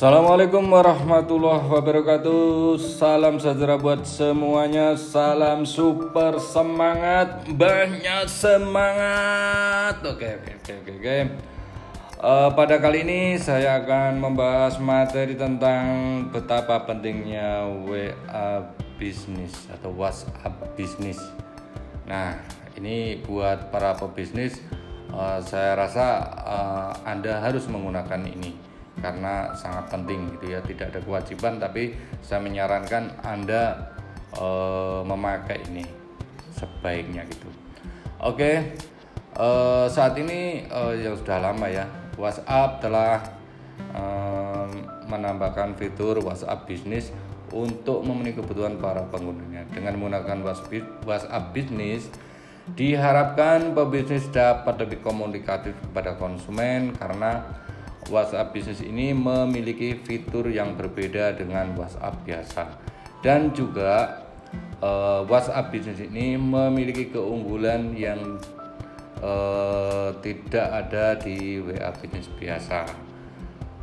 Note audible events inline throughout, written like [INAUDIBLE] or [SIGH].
Assalamualaikum warahmatullahi wabarakatuh. Salam sejahtera buat semuanya. Salam super semangat. Banyak semangat. Oke oke oke oke, oke. Uh, pada kali ini saya akan membahas materi tentang betapa pentingnya WA bisnis atau WhatsApp bisnis. Nah, ini buat para pebisnis, uh, saya rasa uh, Anda harus menggunakan ini karena sangat penting gitu ya tidak ada kewajiban tapi saya menyarankan anda e, memakai ini sebaiknya gitu. Oke e, saat ini e, yang sudah lama ya WhatsApp telah e, menambahkan fitur WhatsApp bisnis untuk memenuhi kebutuhan para penggunanya dengan menggunakan WhatsApp bisnis diharapkan pebisnis dapat lebih komunikatif kepada konsumen karena WhatsApp bisnis ini memiliki fitur yang berbeda dengan WhatsApp biasa dan juga uh, WhatsApp bisnis ini memiliki keunggulan yang uh, tidak ada di WA bisnis biasa.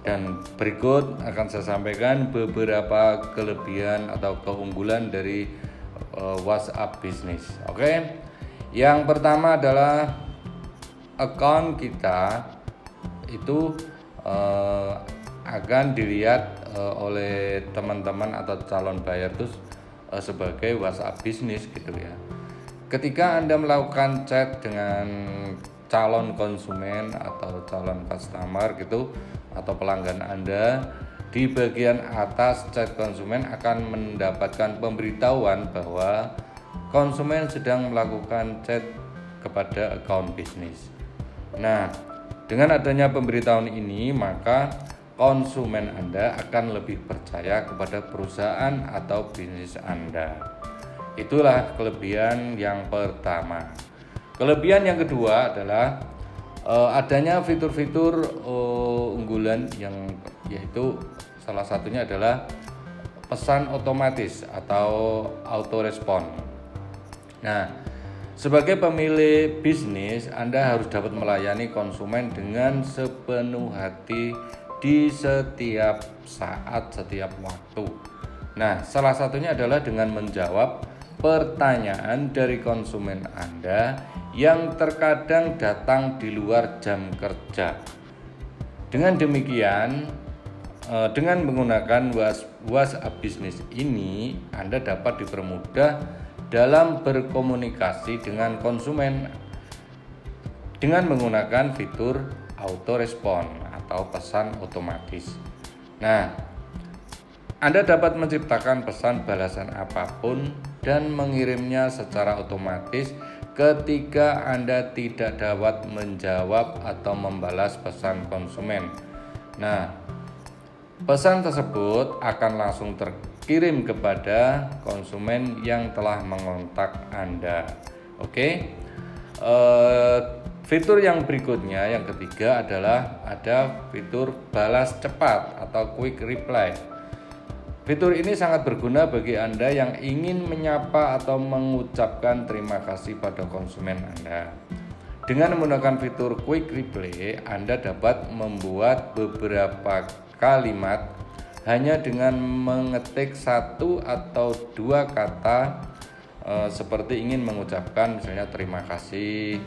Dan berikut akan saya sampaikan beberapa kelebihan atau keunggulan dari uh, WhatsApp bisnis. Oke. Okay? Yang pertama adalah account kita itu uh, akan dilihat uh, oleh teman-teman atau calon buyer itu uh, sebagai WhatsApp bisnis gitu ya. Ketika Anda melakukan chat dengan calon konsumen atau calon customer gitu atau pelanggan Anda di bagian atas chat konsumen akan mendapatkan pemberitahuan bahwa konsumen sedang melakukan chat kepada account bisnis. Nah, dengan adanya pemberitahuan ini, maka konsumen Anda akan lebih percaya kepada perusahaan atau bisnis Anda. Itulah kelebihan yang pertama. Kelebihan yang kedua adalah uh, adanya fitur-fitur uh, unggulan yang yaitu salah satunya adalah pesan otomatis atau auto respon. Nah, sebagai pemilik bisnis, Anda harus dapat melayani konsumen dengan sepenuh hati di setiap saat, setiap waktu. Nah, salah satunya adalah dengan menjawab pertanyaan dari konsumen Anda yang terkadang datang di luar jam kerja. Dengan demikian, eh, dengan menggunakan WhatsApp bisnis ini, Anda dapat dipermudah dalam berkomunikasi dengan konsumen dengan menggunakan fitur auto respon atau pesan otomatis. Nah, Anda dapat menciptakan pesan balasan apa pun dan mengirimnya secara otomatis ketika Anda tidak dapat menjawab atau membalas pesan konsumen. Nah, pesan tersebut akan langsung ter kirim kepada konsumen yang telah mengontak Anda. Oke. Uh, fitur yang berikutnya yang ketiga adalah ada fitur balas cepat atau quick reply. Fitur ini sangat berguna bagi Anda yang ingin menyapa atau mengucapkan terima kasih pada konsumen Anda. Dengan menggunakan fitur quick reply, Anda dapat membuat beberapa kalimat hanya dengan mengetik satu atau dua kata e, seperti ingin mengucapkan misalnya terima kasih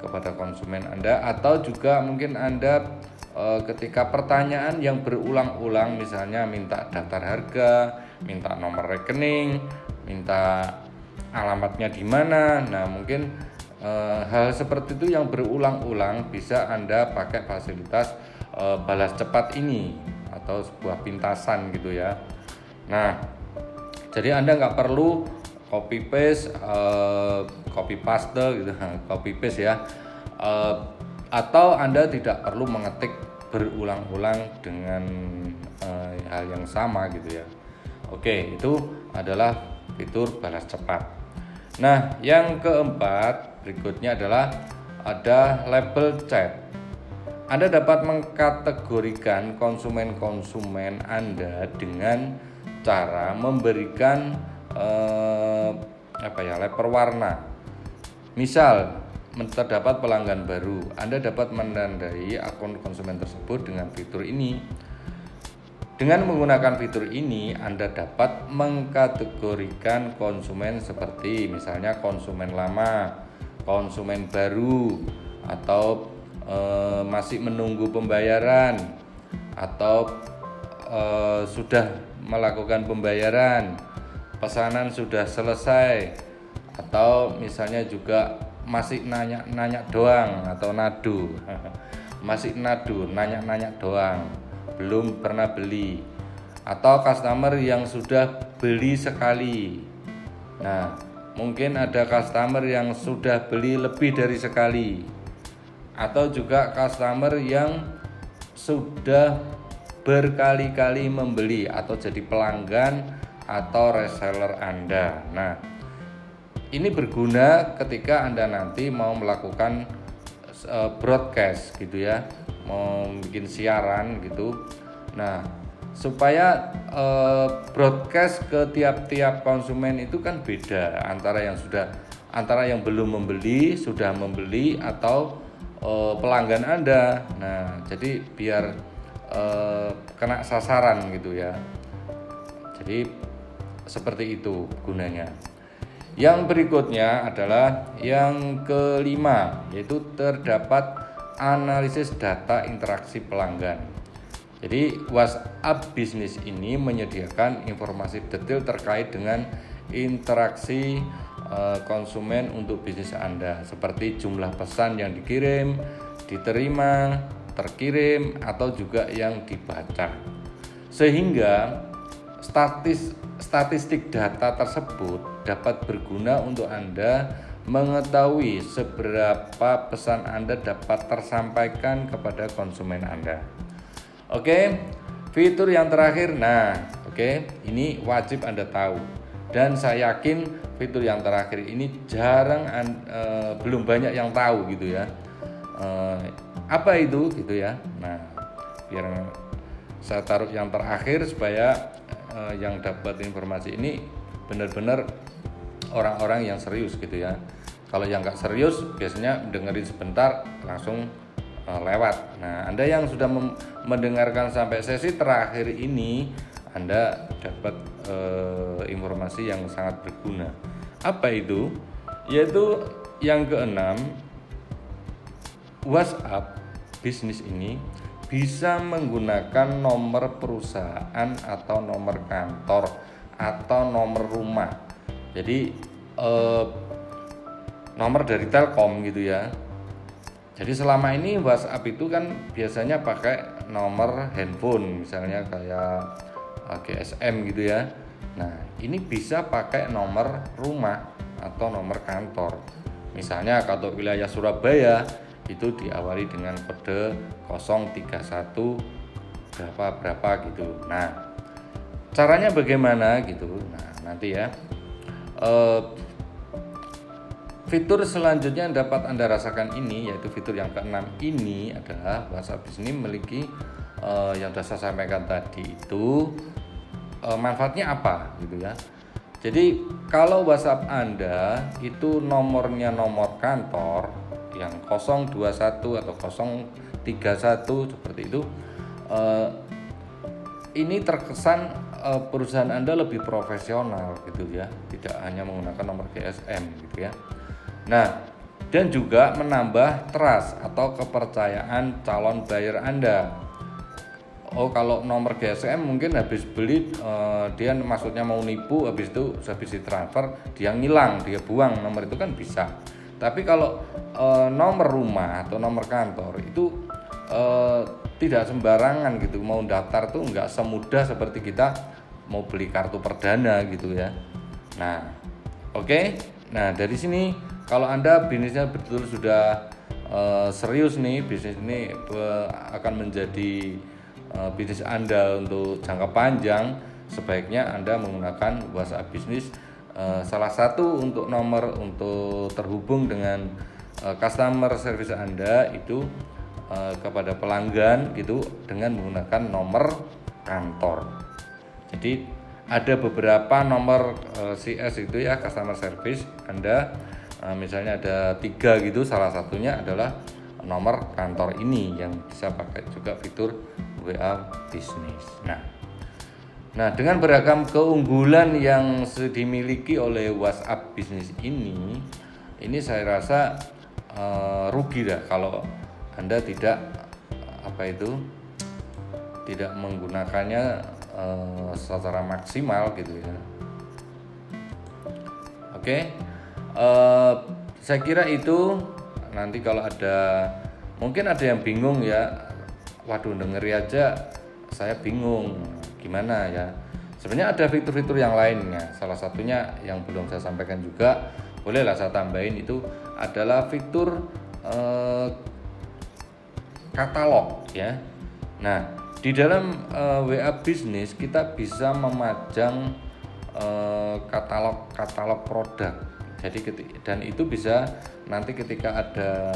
kepada konsumen Anda atau juga mungkin Anda e, ketika pertanyaan yang berulang-ulang misalnya minta daftar harga, minta nomor rekening, minta alamatnya di mana. Nah, mungkin e, hal seperti itu yang berulang-ulang bisa Anda pakai fasilitas e, balas cepat ini atau sebuah pintasan gitu ya. Nah, jadi Anda nggak perlu copy paste, uh, copy paste gitu, [LAUGHS] copy paste ya, uh, atau Anda tidak perlu mengetik berulang-ulang dengan uh, hal yang sama gitu ya. Oke, itu adalah fitur balas cepat. Nah, yang keempat berikutnya adalah ada label chat. Anda dapat mengkategorikan konsumen-konsumen Anda dengan cara memberikan eh, apa ya leper warna. Misal terdapat pelanggan baru, Anda dapat menandai akun konsumen tersebut dengan fitur ini. Dengan menggunakan fitur ini, Anda dapat mengkategorikan konsumen seperti misalnya konsumen lama, konsumen baru, atau e, masih menunggu pembayaran, atau e, sudah melakukan pembayaran, pesanan sudah selesai, atau misalnya juga masih nanya-nanya doang atau nadu, [LAUGHS] masih nadu, nanya-nanya doang belum pernah beli atau customer yang sudah beli sekali. Nah, mungkin ada customer yang sudah beli lebih dari sekali. Atau juga customer yang sudah berkali-kali membeli atau jadi pelanggan atau reseller Anda. Nah, ini berguna ketika Anda nanti mau melakukan eh, broadcast gitu ya mau bikin siaran gitu. Nah, supaya eh, broadcast ke tiap-tiap konsumen itu kan beda antara yang sudah antara yang belum membeli, sudah membeli atau eh, pelanggan Anda. Nah, jadi biar eh, kena sasaran gitu ya. Jadi seperti itu gunanya. Yang berikutnya adalah yang kelima, yaitu terdapat analisis data interaksi pelanggan. Jadi WhatsApp bisnis ini menyediakan informasi detail terkait dengan interaksi uh, konsumen untuk bisnis Anda seperti jumlah pesan yang dikirim, diterima, terkirim atau juga yang dibaca. Sehingga statis statistik data tersebut dapat berguna untuk Anda mengetahui seberapa pesan Anda dapat tersampaikan kepada konsumen Anda. Oke, fitur yang terakhir, nah, oke, ini wajib Anda tahu. Dan saya yakin fitur yang terakhir ini jarang uh, belum banyak yang tahu gitu ya. Uh, apa itu gitu ya? Nah, biar saya taruh yang terakhir supaya uh, yang dapat informasi ini benar-benar orang-orang yang serius gitu ya kalau yang nggak serius biasanya dengerin sebentar langsung uh, lewat. Nah, Anda yang sudah mendengarkan sampai sesi terakhir ini, Anda dapat uh, informasi yang sangat berguna. Apa itu? Yaitu yang keenam, WhatsApp bisnis ini bisa menggunakan nomor perusahaan atau nomor kantor atau nomor rumah. Jadi eh, nomor dari Telkom gitu ya. Jadi selama ini WhatsApp itu kan biasanya pakai nomor handphone misalnya kayak eh, GSM gitu ya. Nah, ini bisa pakai nomor rumah atau nomor kantor. Misalnya kalau wilayah Surabaya itu diawali dengan kode 031 berapa berapa gitu. Nah, caranya bagaimana gitu. Nah, nanti ya. Uh, Fitur selanjutnya yang dapat Anda rasakan ini yaitu fitur yang keenam ini adalah WhatsApp ini memiliki uh, yang sudah saya sampaikan tadi itu manfaatnya apa gitu ya. Jadi kalau WhatsApp Anda itu nomornya nomor kantor yang 021 atau 031 seperti itu uh, ini terkesan uh, perusahaan Anda lebih profesional gitu ya, tidak hanya menggunakan nomor GSM gitu ya. Nah, dan juga menambah trust atau kepercayaan calon buyer Anda. Oh, kalau nomor GSM mungkin habis beli uh, dia maksudnya mau nipu habis itu habis transfer dia ngilang, dia buang nomor itu kan bisa. Tapi kalau uh, nomor rumah atau nomor kantor itu uh, tidak sembarangan gitu mau daftar tuh nggak semudah seperti kita mau beli kartu perdana gitu ya. Nah, oke. Okay? Nah, dari sini kalau Anda bisnisnya betul sudah serius nih, bisnis ini akan menjadi bisnis Anda untuk jangka panjang, sebaiknya Anda menggunakan WhatsApp bisnis uh, salah satu untuk nomor untuk terhubung dengan uh, customer service Anda itu kepada pelanggan gitu dengan menggunakan nomor kantor. Jadi ada beberapa nomor CS itu ya customer service Anda misalnya ada tiga gitu salah satunya adalah nomor kantor ini yang bisa pakai juga fitur WA bisnis nah Nah, dengan beragam keunggulan yang dimiliki oleh WhatsApp bisnis ini, ini saya rasa uh, rugi dah kalau Anda tidak apa itu tidak menggunakannya uh, secara maksimal gitu ya. Oke, uh, saya kira itu nanti kalau ada mungkin ada yang bingung ya, waduh dengeri aja. Saya bingung gimana ya? Sebenarnya ada fitur-fitur yang lainnya salah satunya yang belum saya sampaikan juga bolehlah saya tambahin itu adalah fitur eh, katalog ya. Nah di dalam eh, WA bisnis kita bisa memajang eh, katalog katalog produk. Jadi dan itu bisa nanti ketika ada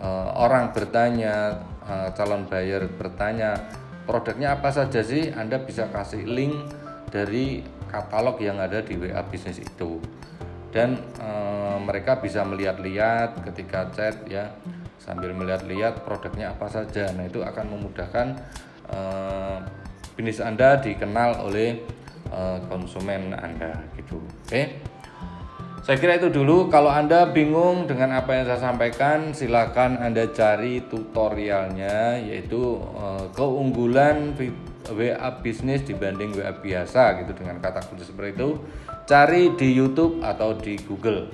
eh, orang bertanya eh, calon buyer bertanya produknya apa saja sih? Anda bisa kasih link dari katalog yang ada di WA bisnis itu. Dan e, mereka bisa melihat-lihat ketika chat ya sambil melihat-lihat produknya apa saja. Nah itu akan memudahkan e, bisnis Anda dikenal oleh konsumen Anda gitu. Oke? okay? Saya kira itu dulu. Kalau Anda bingung dengan apa yang saya sampaikan, silakan Anda cari tutorialnya, yaitu uh, keunggulan WA bisnis dibanding WA biasa gitu dengan kata kunci seperti itu. Cari di YouTube atau di Google.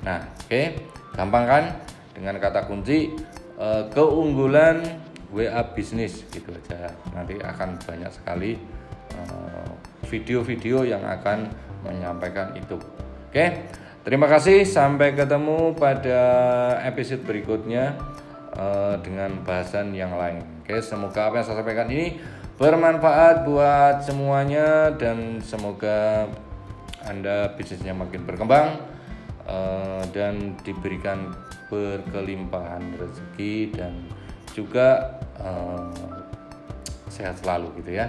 Nah, oke, okay. gampang kan? Dengan kata kunci uh, keunggulan WA bisnis gitu aja. Nanti akan banyak sekali eh, video-video yang akan menyampaikan itu. Oke. Okay? Terima kasih, sampai ketemu pada episode berikutnya uh, dengan bahasan yang lain. Oke, semoga apa yang saya sampaikan ini bermanfaat buat semuanya dan semoga Anda bisnisnya makin berkembang uh, dan diberikan berkelimpahan rezeki dan juga uh, sehat selalu gitu ya.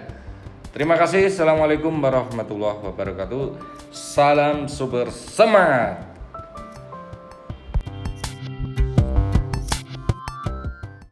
Terima kasih. Assalamualaikum warahmatullahi wabarakatuh. Salam super semangat.